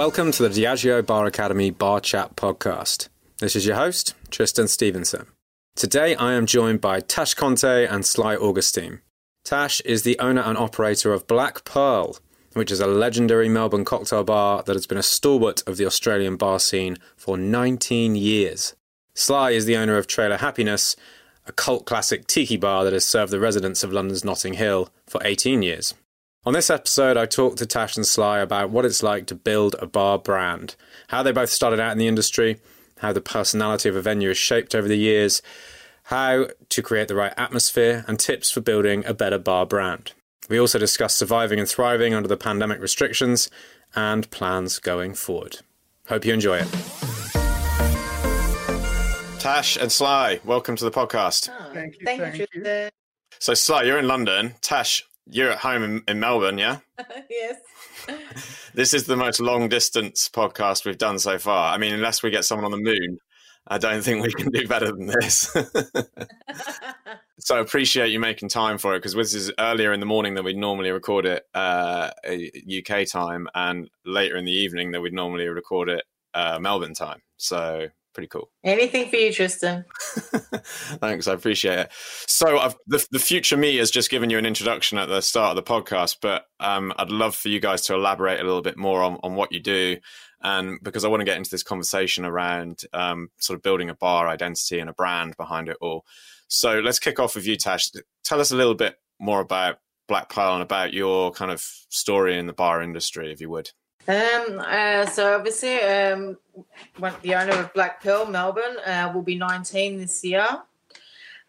Welcome to the Diageo Bar Academy Bar Chat podcast. This is your host, Tristan Stevenson. Today I am joined by Tash Conte and Sly Augustine. Tash is the owner and operator of Black Pearl, which is a legendary Melbourne cocktail bar that has been a stalwart of the Australian bar scene for 19 years. Sly is the owner of Trailer Happiness, a cult classic tiki bar that has served the residents of London's Notting Hill for 18 years. On this episode, I talked to Tash and Sly about what it's like to build a bar brand, how they both started out in the industry, how the personality of a venue is shaped over the years, how to create the right atmosphere, and tips for building a better bar brand. We also discussed surviving and thriving under the pandemic restrictions and plans going forward. Hope you enjoy it. Tash and Sly, welcome to the podcast. Oh, thank you. Thank, thank you. So, Sly, you're in London. Tash, you're at home in, in Melbourne, yeah? yes. this is the most long distance podcast we've done so far. I mean, unless we get someone on the moon, I don't think we can do better than this. so I appreciate you making time for it because this is earlier in the morning than we'd normally record it uh, UK time, and later in the evening than we'd normally record it uh, Melbourne time. So pretty cool. Anything for you, Tristan. Thanks, I appreciate it. So, I've, the the future me has just given you an introduction at the start of the podcast, but um, I'd love for you guys to elaborate a little bit more on, on what you do, and because I want to get into this conversation around um, sort of building a bar identity and a brand behind it all. So, let's kick off with you, Tash. Tell us a little bit more about Black Pearl and about your kind of story in the bar industry, if you would. Um, uh, so obviously, um, the owner of Black Pearl, Melbourne, uh, will be 19 this year.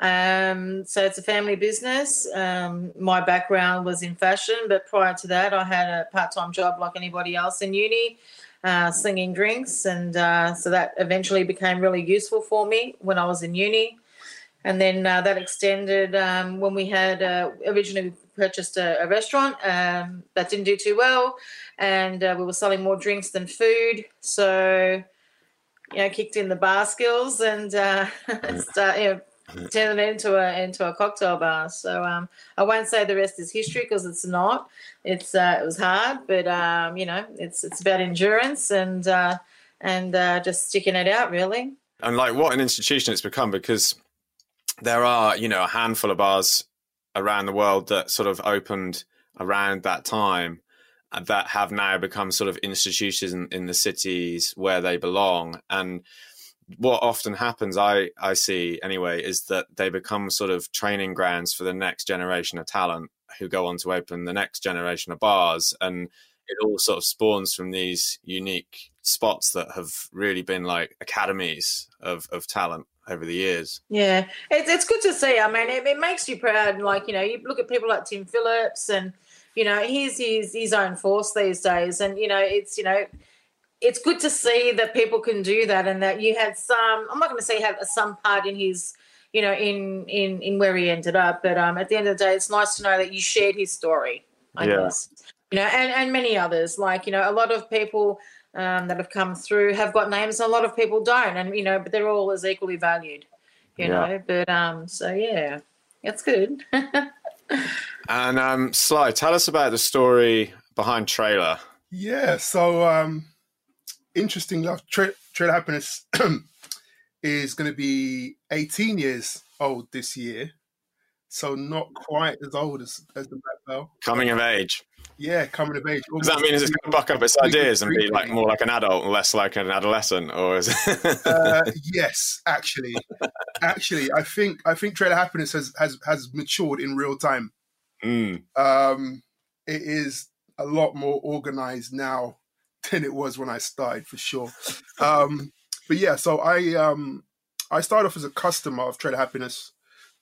Um, so it's a family business. Um, my background was in fashion, but prior to that, I had a part-time job like anybody else in uni, uh, slinging drinks, and uh, so that eventually became really useful for me when I was in uni. And then uh, that extended um, when we had uh, originally purchased a, a restaurant um, that didn't do too well, and uh, we were selling more drinks than food. So, you know, kicked in the bar skills and uh, start, you know, turned it into a into a cocktail bar. So um, I won't say the rest is history because it's not. It's uh, it was hard, but um, you know, it's it's about endurance and uh, and just sticking it out really. And like what an institution it's become because there are you know a handful of bars around the world that sort of opened around that time uh, that have now become sort of institutions in, in the cities where they belong. And what often happens i i see anyway is that they become sort of training grounds for the next generation of talent who go on to open the next generation of bars. And it all sort of spawns from these unique spots that have really been like academies of, of talent over the years. Yeah, it's, it's good to see. I mean, it, it makes you proud. Like, you know, you look at people like Tim Philips and, you know, he's his, his own force these days. And, you know, it's, you know, it's good to see that people can do that and that you had some, I'm not going to say have some part in his, you know, in, in, in where he ended up. But um, at the end of the day, it's nice to know that you shared his story, I yeah. guess. You know, and, and many others. Like, you know, a lot of people – um, that have come through have got names, and a lot of people don't, and you know, but they're all as equally valued, you yeah. know. But um, so yeah, it's good. and um, Sly, tell us about the story behind Trailer. Yeah, so um, interesting. Love Tra- Trailer Happiness is going to be 18 years old this year, so not quite as old as, as the Black Pearl. Coming of age. Yeah, coming of age. Does that mean it's going to buck up its ideas and be like more like an adult and less like an adolescent, or is it? uh, yes, actually, actually, I think I think Trailer Happiness has has has matured in real time. Mm. Um, it is a lot more organized now than it was when I started, for sure. Um, but yeah, so I um, I started off as a customer of Trailer Happiness,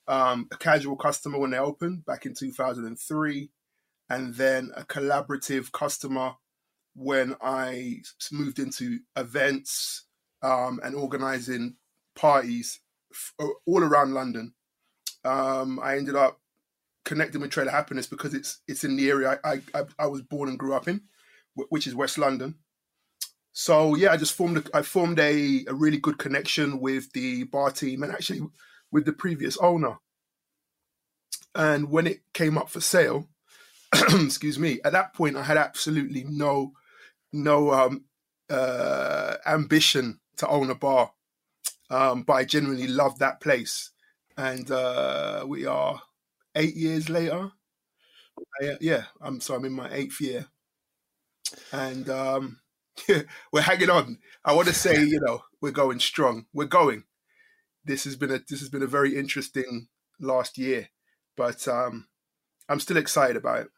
um, a casual customer when they opened back in 2003 and then a collaborative customer when I moved into events um, and organizing parties f- all around London. Um, I ended up connecting with Trailer Happiness because it's it's in the area I, I, I was born and grew up in, which is West London. So yeah, I just formed a, I formed a, a really good connection with the bar team and actually with the previous owner. And when it came up for sale, excuse me, at that point I had absolutely no no um uh, ambition to own a bar, um, but I genuinely love that place. And uh, we are eight years later. I, yeah, I'm so I'm in my eighth year, and um, we're hanging on. I want to say, you know, we're going strong. We're going. This has been a this has been a very interesting last year, but um, I'm still excited about it.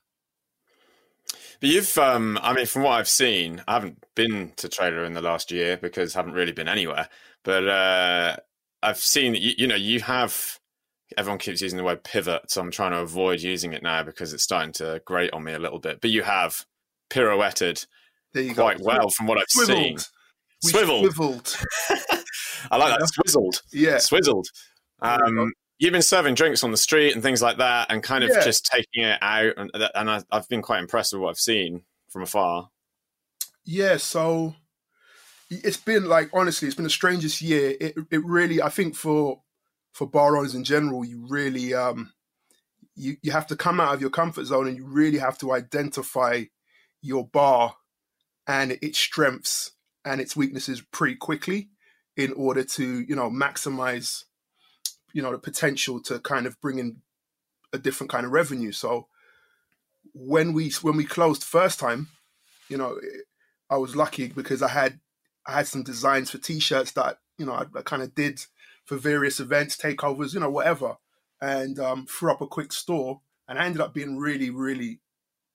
But you've, um, I mean, from what I've seen, I haven't been to Trailer in the last year because I haven't really been anywhere. But uh, I've seen, you, you know, you have. Everyone keeps using the word pivot, so I'm trying to avoid using it now because it's starting to grate on me a little bit. But you have pirouetted quite go. well from what I've swiveled. seen. We swiveled. swiveled. I like that. Swizzled. Yeah. Swizzled. Um, you've been serving drinks on the street and things like that, and kind of yeah. just taking it out. And, and I, have been quite impressed with what I've seen from afar. Yeah, so it's been like honestly, it's been the strangest year. It it really, I think for for bar owners in general, you really um you you have to come out of your comfort zone and you really have to identify your bar and its strengths and its weaknesses pretty quickly in order to you know maximize you know the potential to kind of bring in a different kind of revenue. So when we when we closed first time, you know, I was lucky because I had I had some designs for t-shirts that you know I, I kind of did for various events, takeovers, you know, whatever, and um, threw up a quick store, and I ended up being really really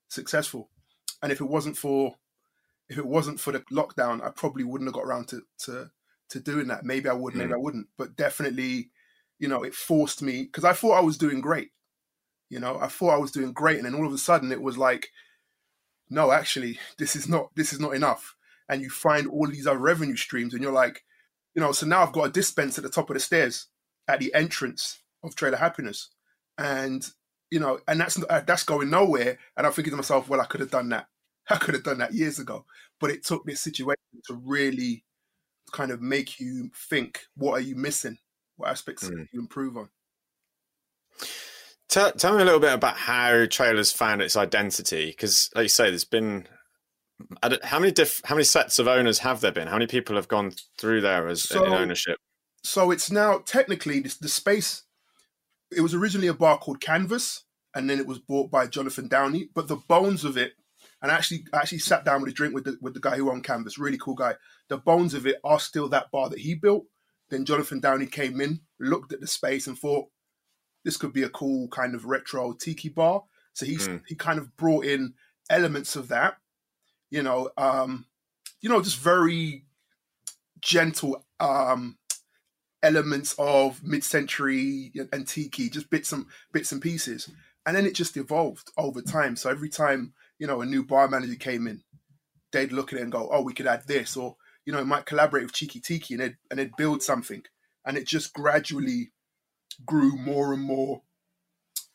successful. And if it wasn't for if it wasn't for the lockdown, I probably wouldn't have got around to to to doing that. Maybe I would, maybe mm. I wouldn't, but definitely you know, it forced me because I thought I was doing great. You know, I thought I was doing great, and then all of a sudden it was like, no, actually, this is not this is not enough. And you find all these other revenue streams, and you're like, you know, so now I've got a dispense at the top of the stairs at the entrance of Trailer Happiness, and you know, and that's uh, that's going nowhere. And I'm thinking to myself, well, I could have done that. I could have done that years ago, but it took this situation to really kind of make you think, what are you missing? What aspects mm. you improve on? Tell, tell me a little bit about how trailers found its identity, because, like you say, there's been how many diff, how many sets of owners have there been? How many people have gone through there as so, in ownership? So it's now technically the, the space. It was originally a bar called Canvas, and then it was bought by Jonathan Downey. But the bones of it, and I actually I actually sat down with a drink with the with the guy who owned Canvas, really cool guy. The bones of it are still that bar that he built, then Jonathan Downey came in, looked at the space, and thought this could be a cool kind of retro tiki bar. So he mm. he kind of brought in elements of that, you know, um, you know, just very gentle um, elements of mid-century and tiki, just bits and bits and pieces, and then it just evolved over time. So every time you know a new bar manager came in, they'd look at it and go, "Oh, we could add this," or you know, it might collaborate with Cheeky Tiki and it and it build something, and it just gradually grew more and more.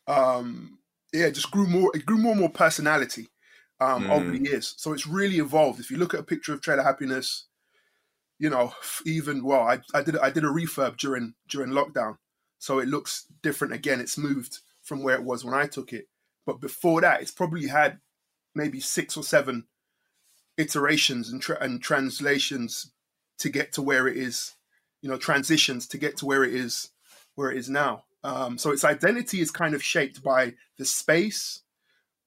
Um, yeah, just grew more. It grew more and more personality um, mm. over the years. So it's really evolved. If you look at a picture of Trailer Happiness, you know, even well, I, I did I did a refurb during during lockdown, so it looks different again. It's moved from where it was when I took it, but before that, it's probably had maybe six or seven iterations and, tra- and translations to get to where it is, you know, transitions to get to where it is, where it is now. Um, so its identity is kind of shaped by the space,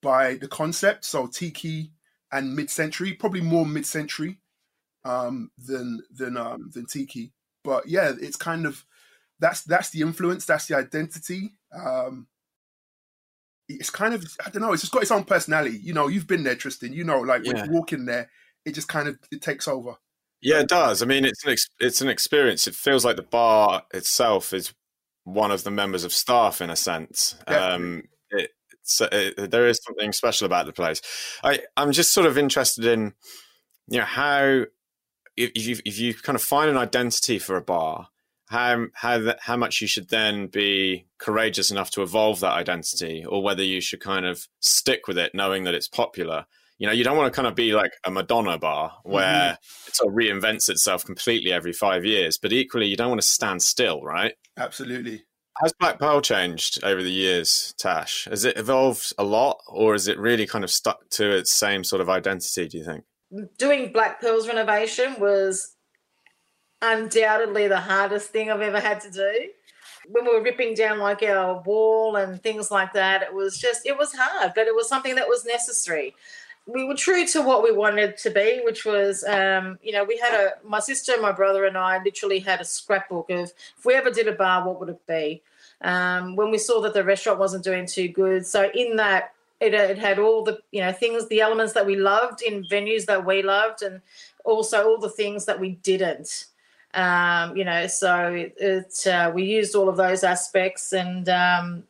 by the concept. So tiki and mid-century, probably more mid-century um, than than um, than tiki. But yeah, it's kind of that's that's the influence, that's the identity. Um, it's kind of I don't know. It's just got its own personality. You know, you've been there, Tristan. You know, like when you walk in there, it just kind of it takes over. Yeah, it does. I mean, it's an ex- it's an experience. It feels like the bar itself is one of the members of staff in a sense. Um, it, it, there is something special about the place. I I'm just sort of interested in you know how if you if you kind of find an identity for a bar how how that, how much you should then be courageous enough to evolve that identity, or whether you should kind of stick with it, knowing that it's popular. You know, you don't want to kind of be like a Madonna bar where mm-hmm. it sort of reinvents itself completely every five years, but equally, you don't want to stand still, right? Absolutely. Has Black Pearl changed over the years, Tash? Has it evolved a lot, or is it really kind of stuck to its same sort of identity? Do you think? doing Black Pearl's renovation was undoubtedly the hardest thing I've ever had to do. When we were ripping down like our wall and things like that, it was just it was hard, but it was something that was necessary. We were true to what we wanted to be, which was, um, you know, we had a my sister, my brother, and I literally had a scrapbook of if we ever did a bar, what would it be? Um, when we saw that the restaurant wasn't doing too good, so in that it, it had all the you know things, the elements that we loved in venues that we loved, and also all the things that we didn't. Um, you know, so it, uh, we used all of those aspects, and um,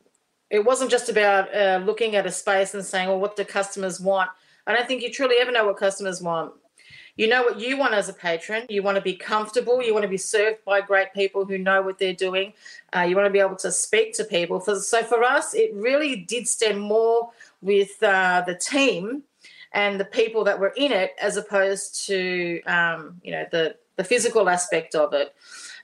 it wasn't just about uh, looking at a space and saying, "Well, what do customers want?" I don't think you truly ever know what customers want. You know what you want as a patron. You want to be comfortable. You want to be served by great people who know what they're doing. Uh, you want to be able to speak to people. For, so for us, it really did stem more with uh, the team and the people that were in it, as opposed to um, you know the the physical aspect of it.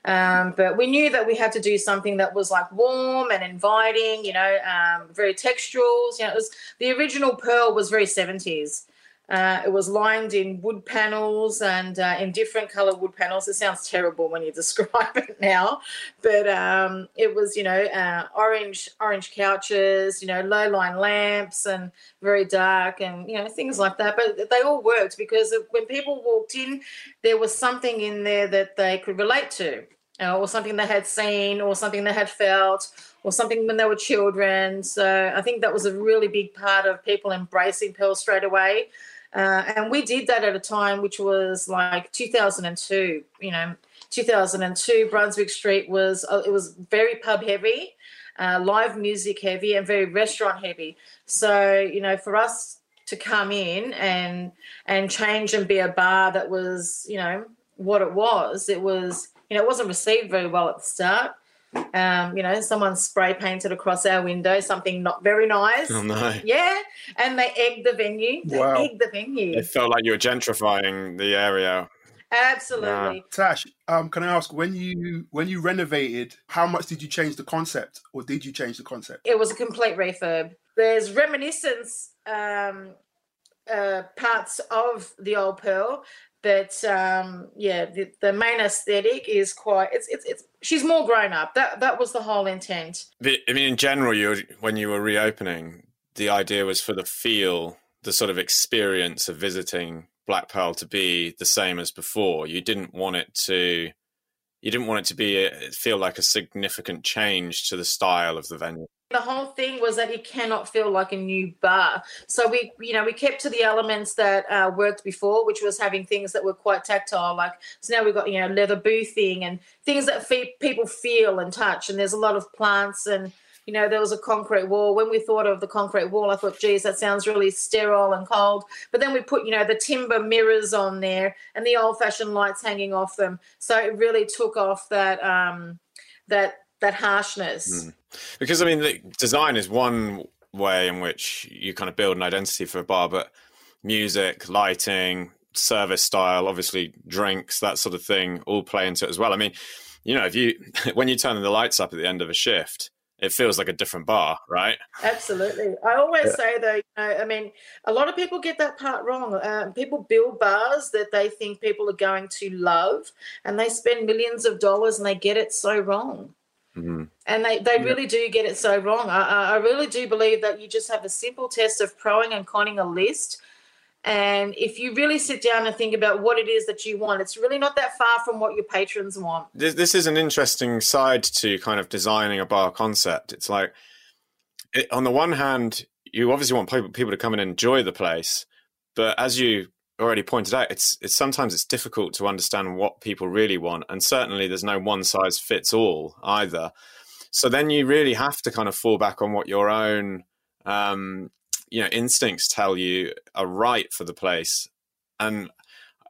Um, but we knew that we had to do something that was like warm and inviting, you know, um, very texturals. You know, it was the original Pearl was very seventies. Uh, it was lined in wood panels and uh, in different color wood panels. It sounds terrible when you describe it now, but um, it was, you know, uh, orange orange couches, you know, low line lamps and very dark and you know things like that. But they all worked because when people walked in, there was something in there that they could relate to, uh, or something they had seen, or something they had felt, or something when they were children. So I think that was a really big part of people embracing Pearl straight away. Uh, and we did that at a time which was like 2002. You know, 2002 Brunswick Street was uh, it was very pub heavy, uh, live music heavy, and very restaurant heavy. So you know, for us to come in and and change and be a bar that was you know what it was, it was you know it wasn't received very well at the start. Um, you know, someone spray painted across our window something not very nice. Oh no! Yeah, and they egged the venue. They Wow. egged the venue. It felt like you were gentrifying the area. Absolutely. Tash, um, can I ask when you when you renovated, how much did you change the concept, or did you change the concept? It was a complete refurb. There's reminiscence um, uh, parts of the old Pearl, but um, yeah, the, the main aesthetic is quite. It's it's it's. She's more grown up. That that was the whole intent. I mean, in general, you when you were reopening, the idea was for the feel, the sort of experience of visiting Black Pearl to be the same as before. You didn't want it to. You didn't want it to be a, feel like a significant change to the style of the venue. The whole thing was that it cannot feel like a new bar. So we, you know, we kept to the elements that uh, worked before, which was having things that were quite tactile. Like so now we've got you know leather boothing and things that fe- people feel and touch. And there's a lot of plants and you know there was a concrete wall. When we thought of the concrete wall, I thought, geez, that sounds really sterile and cold. But then we put you know the timber mirrors on there and the old-fashioned lights hanging off them. So it really took off that um, that that harshness. Because I mean, the design is one way in which you kind of build an identity for a bar, but music, lighting, service style, obviously drinks, that sort of thing, all play into it as well. I mean, you know, if you when you turn the lights up at the end of a shift, it feels like a different bar, right? Absolutely. I always say though, you know, I mean, a lot of people get that part wrong. Um, people build bars that they think people are going to love, and they spend millions of dollars and they get it so wrong. Mhm. And they, they Yeah. really do get it so wrong. I, I really do believe that you just have a simple test of proing and conning a list. And if you really sit down and think about what it is that you want, it's really not that far from what your patrons want. This, this is an interesting side to kind of designing a bar concept. It's like, it, on the one hand, you obviously want people, people to come and enjoy the place, but as you already pointed out, it's it's sometimes it's difficult to understand what people really want, and certainly there's no one size fits all either. So then you really have to kind of fall back on what your own um, you know instincts tell you are right for the place, and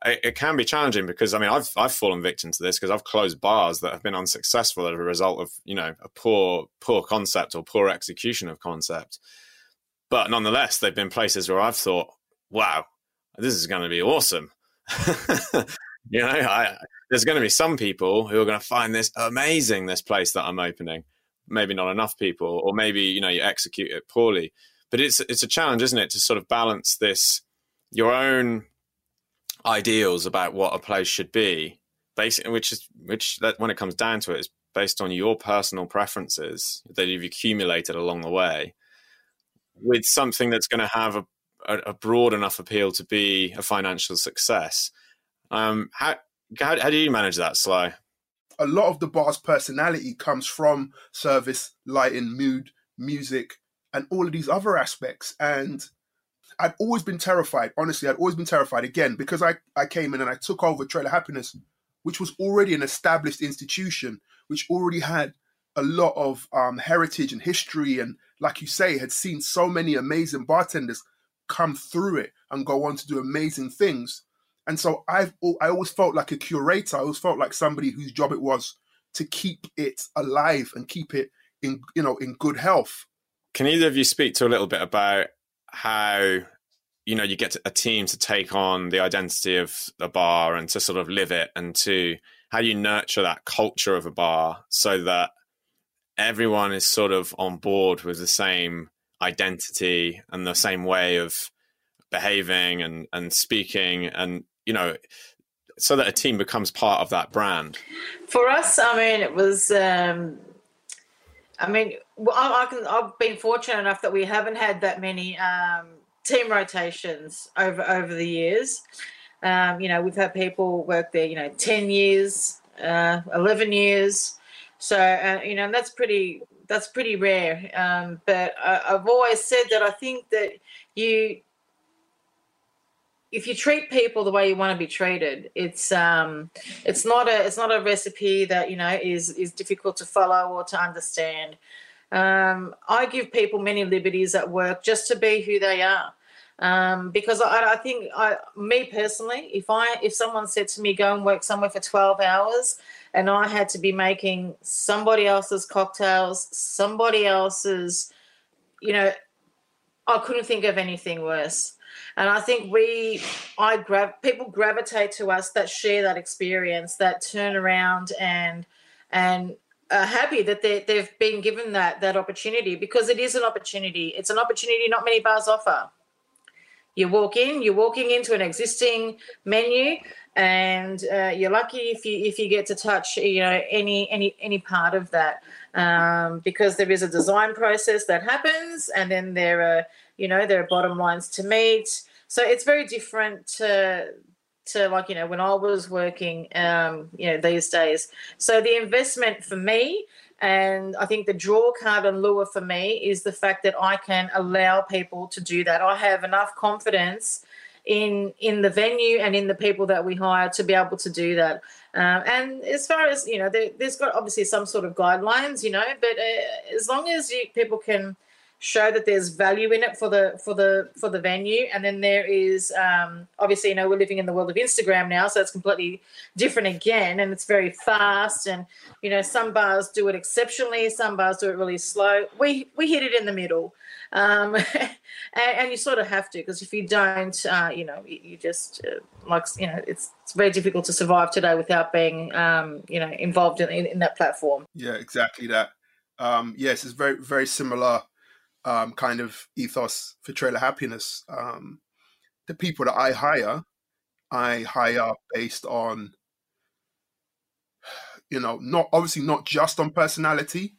it, it can be challenging because I mean I've I've fallen victim to this because I've closed bars that have been unsuccessful as a result of you know a poor poor concept or poor execution of concept. But nonetheless, they've been places where I've thought, wow, this is going to be awesome. you know, I, there's going to be some people who are going to find this amazing. This place that I'm opening, maybe not enough people, or maybe you know you execute it poorly. But it's it's a challenge, isn't it, to sort of balance this your own ideals about what a place should be, basically, which is which that when it comes down to it is based on your personal preferences that you've accumulated along the way, with something that's going to have a, a, a broad enough appeal to be a financial success. Um, how, how how do you manage that, Sly? A lot of the bar's personality comes from service, lighting, mood, music, and all of these other aspects. And I'd always been terrified. Honestly, I'd always been terrified. Again, because I, I came in and I took over Trailer Happiness, which was already an established institution, which already had a lot of um, heritage and history. And like you say, had seen so many amazing bartenders come through it and go on to do amazing things. And so I've I always felt like a curator. I always felt like somebody whose job it was to keep it alive and keep it in you know in good health. Can either of you speak to a little bit about how you know you get a team to take on the identity of a bar and to sort of live it and to how you nurture that culture of a bar so that everyone is sort of on board with the same identity and the same way of behaving and and speaking and you know so that a team becomes part of that brand for us i mean it was um I mean, I, I can, I've been fortunate enough that we haven't had that many um, team rotations over over the years. Um, you know, we've had people work there, you know, ten years, uh, eleven years. So uh, you know, and that's pretty that's pretty rare. Um, but I, I've always said that I think that you if you treat people the way you want to be treated, it's um, it's not a it's not a recipe that you know is is difficult to follow or to understand. Um, I give people many liberties at work just to be who they are, um, because I, I think I, me personally, if I if someone said to me go and work somewhere for twelve hours, and I had to be making somebody else's cocktails, somebody else's, you know, I couldn't think of anything worse. And I think we, I grab people gravitate to us that share that experience, that turn around and and are happy that they, they've been given that that opportunity because it is an opportunity. It's an opportunity not many bars offer. You walk in, you're walking into an existing menu, and uh, you're lucky if you if you get to touch you know any any any part of that um, because there is a design process that happens, and then there are you know there are bottom lines to meet. So it's very different to to like you know when i was working um you know these days. So the investment for me and i think the draw card and lure for me is the fact that i can allow people to do that. I have enough confidence in in the venue and in the people that we hire to be able to do that. Um, and as far as you know there, has got obviously some sort of guidelines you know but uh, as long as you, people can show that there's value in it for the for the for the venue and then there is um, obviously you know we're living in the world of instagram now so it's completely different again and it's very fast and you know some bars do it exceptionally some bars do it really slow. We we hit it in the middle um, and, and, you sort of have to because if you don't uh, you know you, you just uh, like you know it's it's very difficult to survive today without being um, you know involved in, in, in that platform yeah exactly that um, yes it's very very similar um, kind of ethos for trailer happiness. Um, the people that I hire, I hire based on, you know, not obviously not just on personality,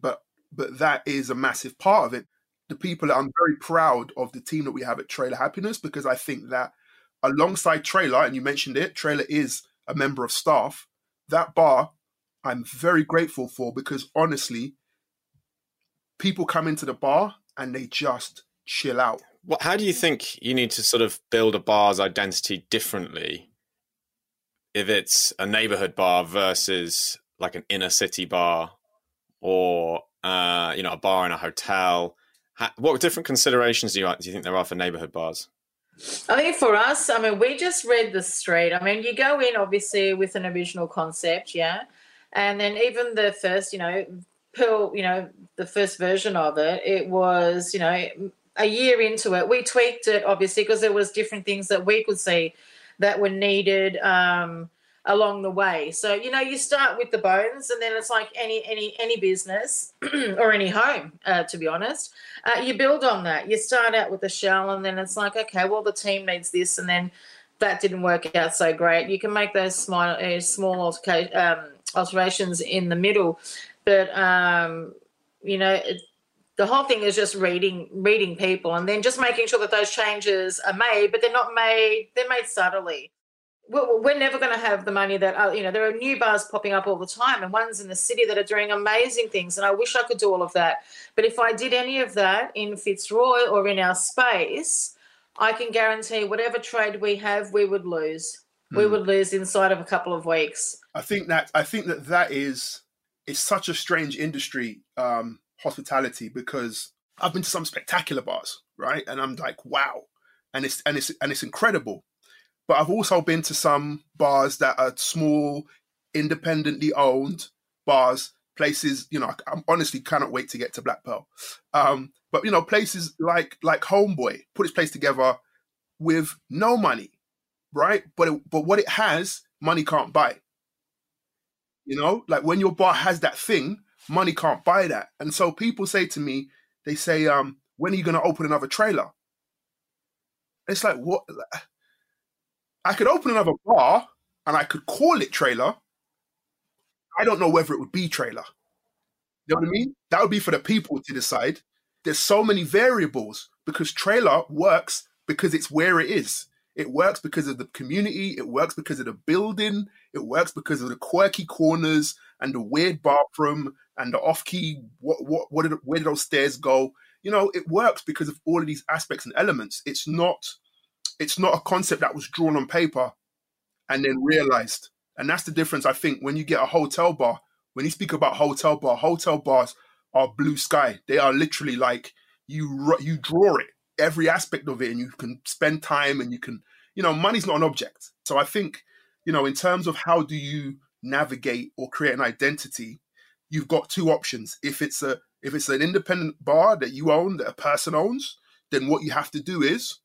but but that is a massive part of it. People I'm very proud of the team that we have at Trailer Happiness because I think that alongside Trailer, and you mentioned it, Trailer is a member of staff. That bar, I'm very grateful for because honestly, people come into the bar and they just chill out. Well, how do you think you need to sort of build a bar's identity differently if it's a neighborhood bar versus like an inner city bar or uh, you know a bar in a hotel? What different considerations do you do you think there are for neighborhood bars? I think for us, I mean, we just read the street. I mean, you go in obviously with an original concept, yeah, and then even the first, you know, Pearl, you know, the first version of it, it was, you know, a year into it, we tweaked it obviously because there was different things that we could see that were needed um, along the way. So you know, you start with the bones, and then it's like any any any business or any home, uh, to be honest. Uh, you build on that. You start out with the shell, and then it's like, okay, well, the team needs this, and then that didn't work out so great. You can make those small uh, small um, alterations in the middle, but um, you know. It, the whole thing is just reading reading people and then just making sure that those changes are made but they're not made they're made subtly we're never going to have the money that uh, you know there are new bars popping up all the time and ones in the city that are doing amazing things and i wish i could do all of that. But if i did any of that in fitzroy or in our space i can guarantee whatever trade we have we would lose. Mm. we hmm. would lose inside of a couple of weeks. I think that i think that that is it's such a strange industry um hospitality because i've been to some spectacular bars right? And i'm like wow. And it's and it's and it's incredible but I've also been to some bars that are small, independently owned bars, places, you know, I honestly cannot wait to get to Black Pearl. Um, but you know, places like like Homeboy put its place together with no money, right? But it, but what it has, money can't buy. You know, like when your bar has that thing, money can't buy that. And so people say to me, they say, um, when are you going to open another trailer? It's like what? I could open another bar and I could call it trailer. I don't know whether it would be trailer. You know what I mean? That would be for the people to decide. There's so many variables because trailer works because it's where it is. It works because of the community. It works because of the building. It works because of the quirky corners and the weird bathroom and the off-key. What what what did where did those stairs go? You know, it works because of all of these aspects and elements. It's not it's not a concept that was drawn on paper and then realized. And that's the difference, I think, when you get a hotel bar. When you speak about hotel bar, hotel bars are blue sky. They are literally like you you draw it, every aspect of it, and you can spend time and you can, you know, money's not an object. So I think, you know, in terms of how do you navigate or create an identity, you've got two options. If it's a if it's an independent bar that you own, that a person owns, then what you have to do is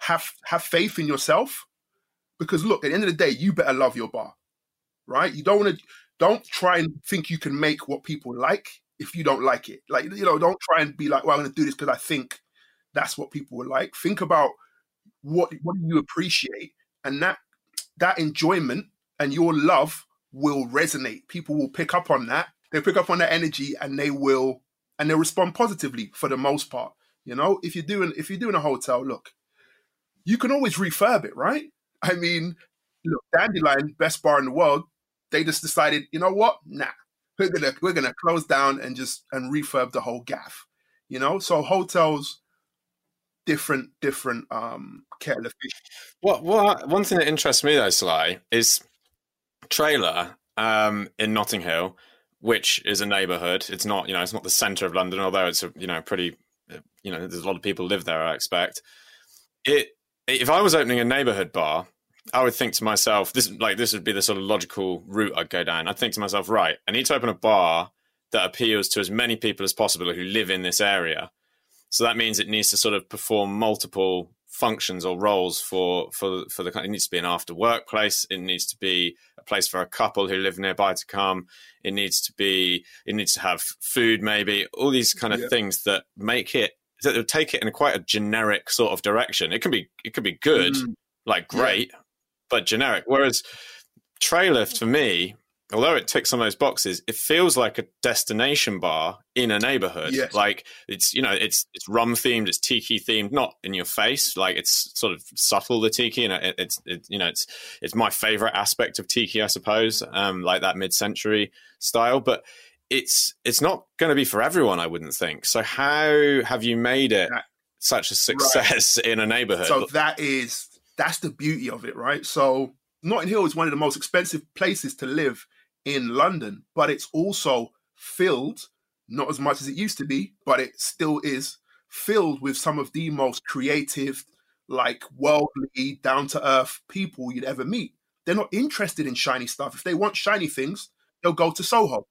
have have faith in yourself. Because look at the end of the day you better love your bar right? You don't want to don't try and think you can make what people like if you don't like it. Like you know don't try and be like well i'm going to do this because i think that's what people would like. Think about what what you appreciate? And that that enjoyment and your love will resonate. People will pick up on that. They pick up on that energy and they will and they'll respond positively for the most part you know? If you're doing if you're doing a hotel look you can always refurb it, right? I mean, look, Dandelyan, best bar in the world, they just decided, you know what? Nah, we're gonna we're gonna close down and just and refurb the whole gaff. You know, so hotels, different different um kettle of fish. What what one thing that interests me though, Sly, is trailer um in Notting Hill, which is a neighbourhood. It's not you know it's not the centre of London, although it's a you know pretty you know there's a lot of people live there. I expect it if I was opening a neighborhood bar, I would think to myself, this like this would be the sort of logical route I'd go down. I'd think to myself, right, I need to open a bar that appeals to as many people as possible who live in this area. So that means it needs to sort of perform multiple functions or roles for for for the it needs to be an after work place it needs to be a place for a couple who live nearby to come it needs to be it needs to have food maybe all these kind of yeah. things that make it that they'll take it in quite a generic sort of direction. It can be it can be good, mm. like great, yeah. but generic. Whereas Traylift for me, although it ticks some of those boxes, it feels like a destination bar in a neighborhood. Yes. Like it's you know it's it's rum themed, it's tiki themed, not in your face. Like it's sort of subtle the tiki, and it, it's it, you know it's it's my favorite aspect of tiki, I suppose. Um, like that mid century style, but it's it's not going to be for everyone, I wouldn't think. So how have you made it such a success right. in a neighborhood? So that is that's the beauty of it, right? So Notting Hill is one of the most expensive places to live in London, but it's also filled, not as much as it used to be, but it still is filled with some of the most creative, like worldly, down to earth people you'd ever meet. They're not interested in shiny stuff. If they want shiny things, they'll go to Soho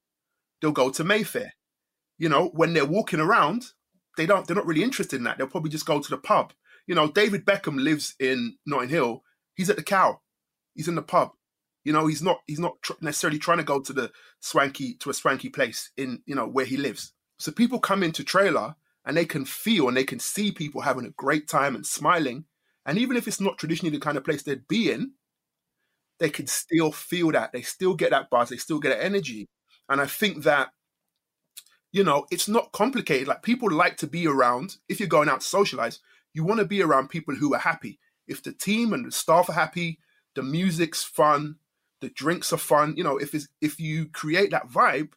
they'll go to Mayfair. You know, when they're walking around, they don't they're not really interested in that. They'll probably just go to the pub. You know, David Beckham lives in Notting Hill. He's at the Cow. He's in the pub. You know, he's not he's not tr- necessarily trying to go to the swanky to a swanky place in you know where he lives. So people come into trailer and they can feel and they can see people having a great time and smiling, And even if it's not traditionally the kind of place they'd be in, they can still feel that. They still get that buzz. They still get that energy. And I think that, you know, it's not complicated. Like people like to be around, if you're going out to socialize, you want to be around people who are happy. If the team and the staff are happy, the music's fun, the drinks are fun, you know, if it's if you create that vibe,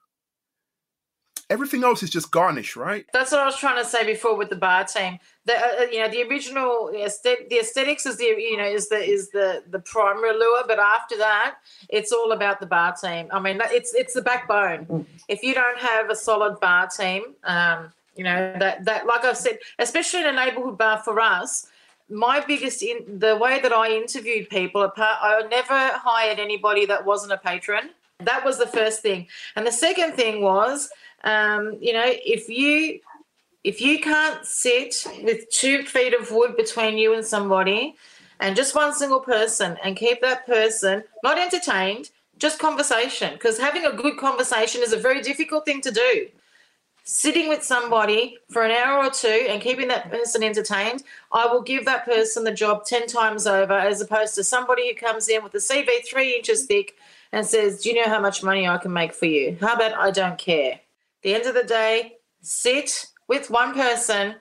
everything else is just garnish, right? That's what I was trying to say before with the bar team. The uh, uh you know the original aesthetic, the aesthetics is the you know is the is the the primary lure, but after that, it's all about the bar team. I mean, it's it's the backbone. Mm. If you don't have a solid bar team, um, you know that that like I've said, especially in a neighborhood bar for us. My biggest in the way that I interviewed people, apart, I never hired anybody that wasn't a patron. That was the first thing, and the second thing was um, you know, if you if you can't sit with two feet of wood between you and somebody and just one single person and keep that person not entertained, just conversation, because having a good conversation is a very difficult thing to do. Sitting with somebody for an hour or two and keeping that person entertained, I will give that person the job 10 times over as opposed to somebody who comes in with a CV three inches thick and says, Do you know how much money I can make for you? How about I don't care? The end of the day, sit with one person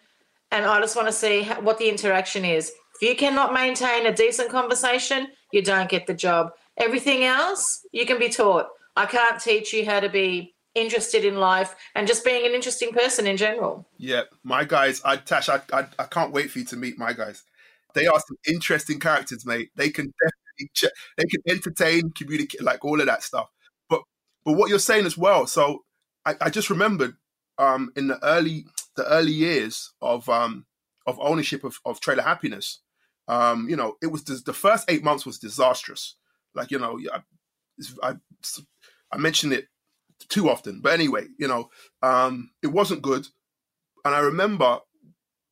and I just want to see what the interaction is. If you cannot maintain a decent conversation, you don't get the job. Everything else, you can be taught. I can't teach you how to be interested in life and just being an interesting person in general. Yeah, my guys, I Tash, I, I, I can't wait for you to meet my guys. They are some interesting characters, mate. They can definitely they can entertain, communicate, like all of that stuff. But but what you're saying as well. So I, I just remembered um, in the early the early years of um, of ownership of, of Trailer Happiness. Um, you know, it was the first eight months was disastrous. Like you know, I, I, I mentioned it too often, but anyway, you know, um, it wasn't good. And I remember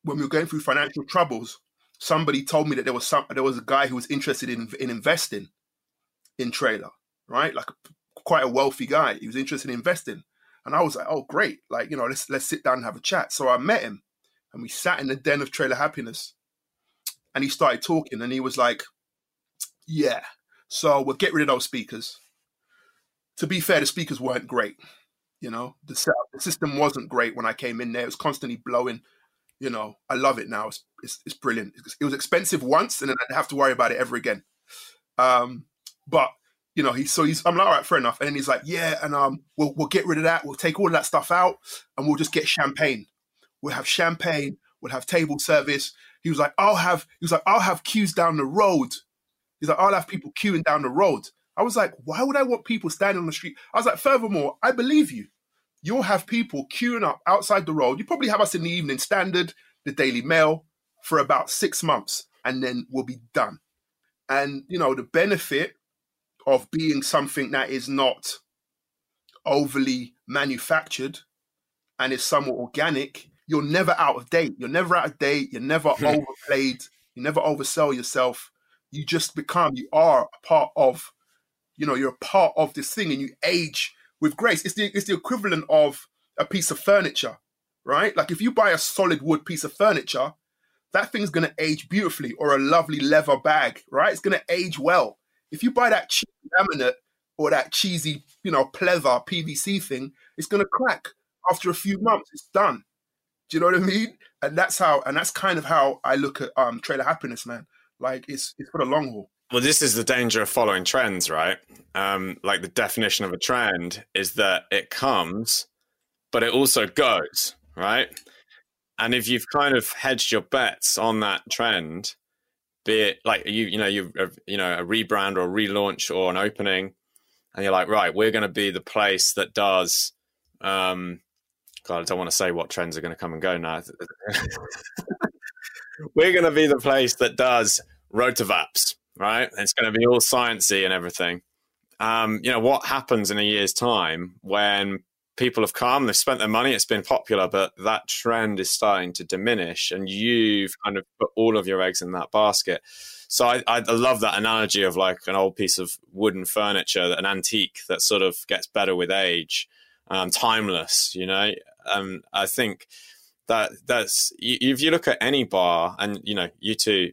when we were going through financial troubles, somebody told me that there was some there was a guy who was interested in in investing in trailer, right? Like quite a wealthy guy. He was interested in investing. And I was like, oh, great. Like, you know, let's let's sit down and have a chat. So I met him and we sat in the den of trailer happiness. And he started talking and he was like, yeah, so we'll get rid of those speakers. To be fair, the speakers weren't great. You know, the setup, the system wasn't great when I came in there. It was constantly blowing. You know, I love it now. It's, it's, it's brilliant. It was expensive once and then I'd have to worry about it ever again. Um, but you know, he's so he's I'm like, all right, fair enough. And he's like, yeah, and um, we'll we'll get rid of that. We'll take all that stuff out, and we'll just get champagne. We'll have champagne. We'll have table service. He was like, I'll have. He was like, I'll have queues down the road. He's like, I'll have people queuing down the road. I was like, why would I want people standing on the street? I was like, furthermore, I believe you. You'll have people queuing up outside the road. You probably have us in the Evening Standard, the Daily Mail, for about six months, and then we'll be done. And you know, the benefit of being something that is not overly manufactured and is somewhat organic, you're never out of date. You're never out of date. You're never overplayed. You never oversell yourself. You just become, you are a part of, you know, you're a part of this thing and you age with grace. It's the, it's the equivalent of a piece of furniture, right? Like if you buy a solid wood piece of furniture, that thing's going to age beautifully or a lovely leather bag, right? It's going to age well. If you buy that cheap laminate or that cheesy, you know, pleather PVC thing, it's going to crack after a few months. It's done. Do you know what I mean? And that's how, and that's kind of how I look at um trailer happiness, man. Like it's it's for the long haul. Well, this is the danger of following trends, right? Um, like the definition of a trend is that it comes, but it also goes, right? And if you've kind of hedged your bets on that trend, be it like you you know you you know a rebrand or a relaunch or an opening and you're like right we're going to be the place that does um god i don't want to say what trends are going to come and go now. We're going to be the place that does rotovaps right? It's going to be all sciencey and everything. Um you know what happens in a year's time when people have come, they've spent their money, it's been popular, but that trend is starting to diminish, and you've kind of put all of your eggs in that basket. So I, I love that analogy of like an old piece of wooden furniture, an antique that sort of gets better with age, um, timeless. You know, um, I think that that's if you look at any bar, and you know, you two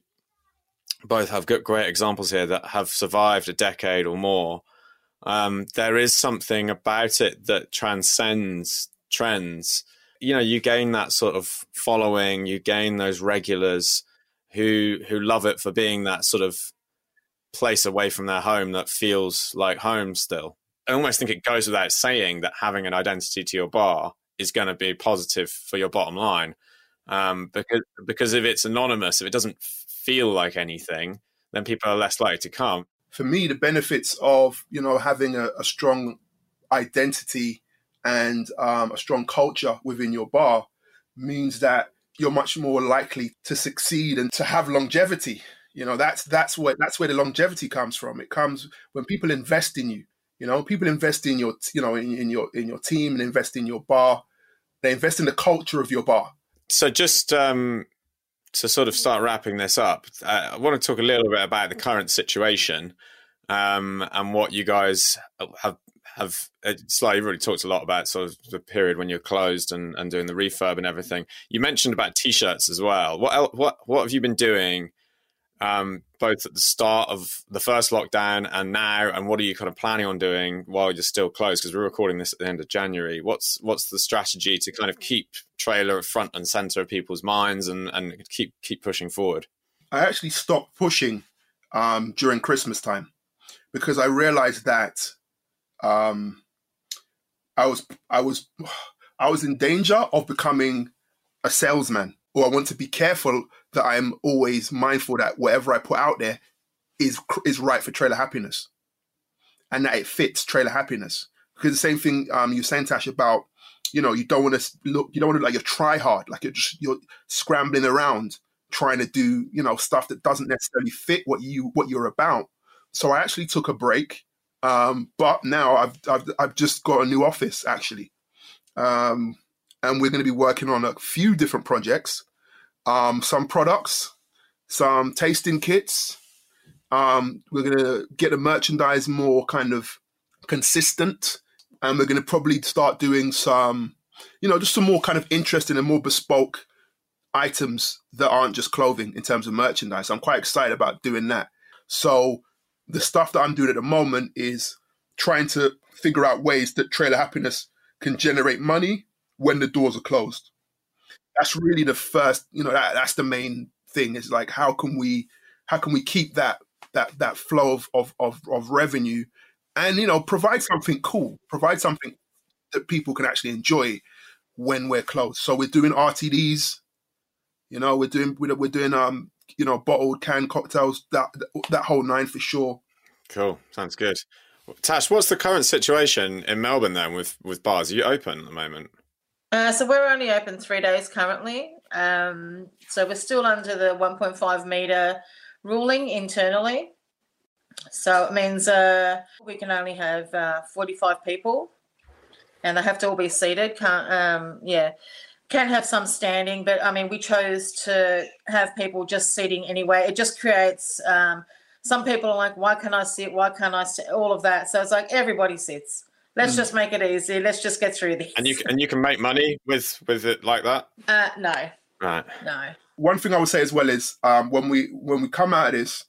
both have good, great examples here that have survived a decade or more. Um, there is something about it that transcends trends. You know, you gain that sort of following, you gain those regulars who who love it for being that sort of place away from their home that feels like home still. I almost think it goes without saying that having an identity to your bar is going to be positive for your bottom line. Um, because because if it's anonymous, if it doesn't feel like anything, then people are less likely to come. For me, the benefits of you know having a, a strong identity and um, a strong culture within your bar means that you're much more likely to succeed and to have longevity. You know, that's that's what that's where the longevity comes from. It comes when people invest in you. You know, people invest in your you know in, in your in your team and invest in your bar. They invest in the culture of your bar. So just um, to sort of start wrapping this up, uh, I want to talk a little bit about the current situation um, and what you guys have have slightly already talked a lot about sort of the period when you're closed and, and doing the refurb and everything. You mentioned about t-shirts as well. What what what have you been doing um, both at the start of the first lockdown and now, and what are you kind of planning on doing while you're still closed? Because we're recording this at the end of January. What's what's the strategy to kind of keep Trailer front and center of people's minds and and keep keep pushing forward? I actually stopped pushing um, during Christmas time because I realized that um, I was I was I was in danger of becoming a salesman, or I want to be careful that I'm always mindful that whatever I put out there is is right for Trailer Happiness, and that it fits Trailer Happiness. Because the same thing um, you saying Tash about, you know, you don't want to look, you don't want to like you try hard, like you're just you're scrambling around trying to do you know stuff that doesn't necessarily fit what you what you're about. So I actually took a break, um, but now I've, I've I've just got a new office actually, um, and we're going to be working on a few different projects um, some products, some tasting kits. Um, we're going to get the merchandise more kind of consistent, and we're going to probably start doing some, you know, just some more kind of interesting and more bespoke items that aren't just clothing in terms of merchandise. I'm quite excited about doing that. So the stuff that I'm doing at the moment is trying to figure out ways that Trailer Happiness can generate money when the doors are closed. That's really the first you know that that's the main thing. Is like how can we how can we keep that that that flow of of of, of revenue and you know provide something cool provide something that people can actually enjoy when we're closed. So we're doing RTDs you know we're doing we're we're doing um you know bottled canned cocktails that that whole nine for sure. Cool. Sounds good. Tash what's the current situation in Melbourne then with with bars? Are you open at the moment uh, so we're only open three days currently. Um, so we're still under the 1.5 meter ruling internally. So it means uh, we can only have uh, 45 people, and they have to all be seated. Can't um, yeah, can have some standing, but I mean we chose to have people just seating anyway. It just creates. Um, some people are like, why can't I sit? Why can't I sit? All of that. So it's like everybody sits. Let's mm. just make it easy. Let's just get through this. And you and you can make money with with it like that. Uh, no. Right. No. One thing I would say as well is um, when we when we come out of this,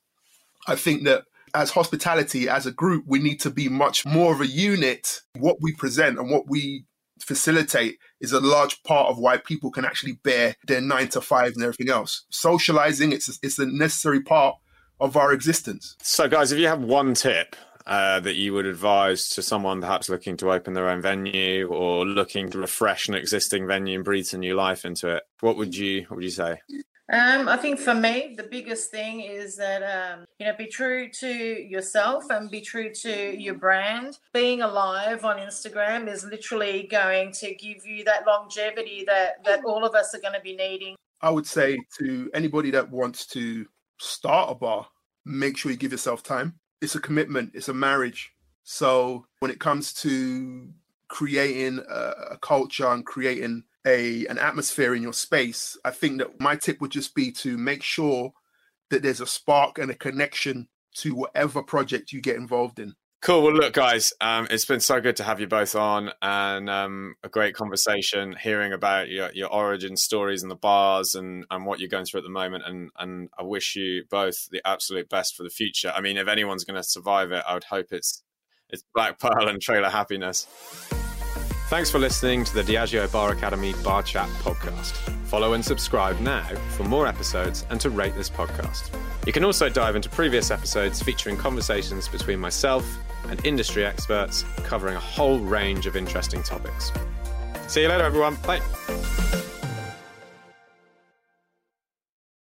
I think that as hospitality as a group, we need to be much more of a unit. What we present and what we facilitate is a large part of why people can actually bear their nine to five and everything else. Socializing, it's it's a necessary part of our existence. So, guys, if you have one tip uh, that you would advise to someone perhaps looking to open their own venue or looking to refresh an existing venue and breathe some new life into it? What would you What would you say? Um, I think for me, the biggest thing is that um, you know be true to yourself and be true to your brand. Being alive on Instagram is literally going to give you that longevity that that all of us are going to be needing. I would say to anybody that wants to start a bar, make sure you give yourself time it's a commitment, it's a marriage. So when it comes to creating a, a culture and creating a an atmosphere in your space, I think that my tip would just be to make sure that there's a spark and a connection to whatever project you get involved in. Cool. Well, look, guys, um, it's been so good to have you both on, and um, a great conversation. Hearing about your, your origin stories and the bars, and, and what you're going through at the moment, and and I wish you both the absolute best for the future. I mean, if anyone's going to survive it, I would hope it's it's Black Pearl and Trailer Happiness. Thanks for listening to the Diageo Bar Academy Bar Chat podcast. Follow and subscribe now for more episodes and to rate this podcast. You can also dive into previous episodes featuring conversations between myself and industry experts covering a whole range of interesting topics. See you later, everyone. Bye.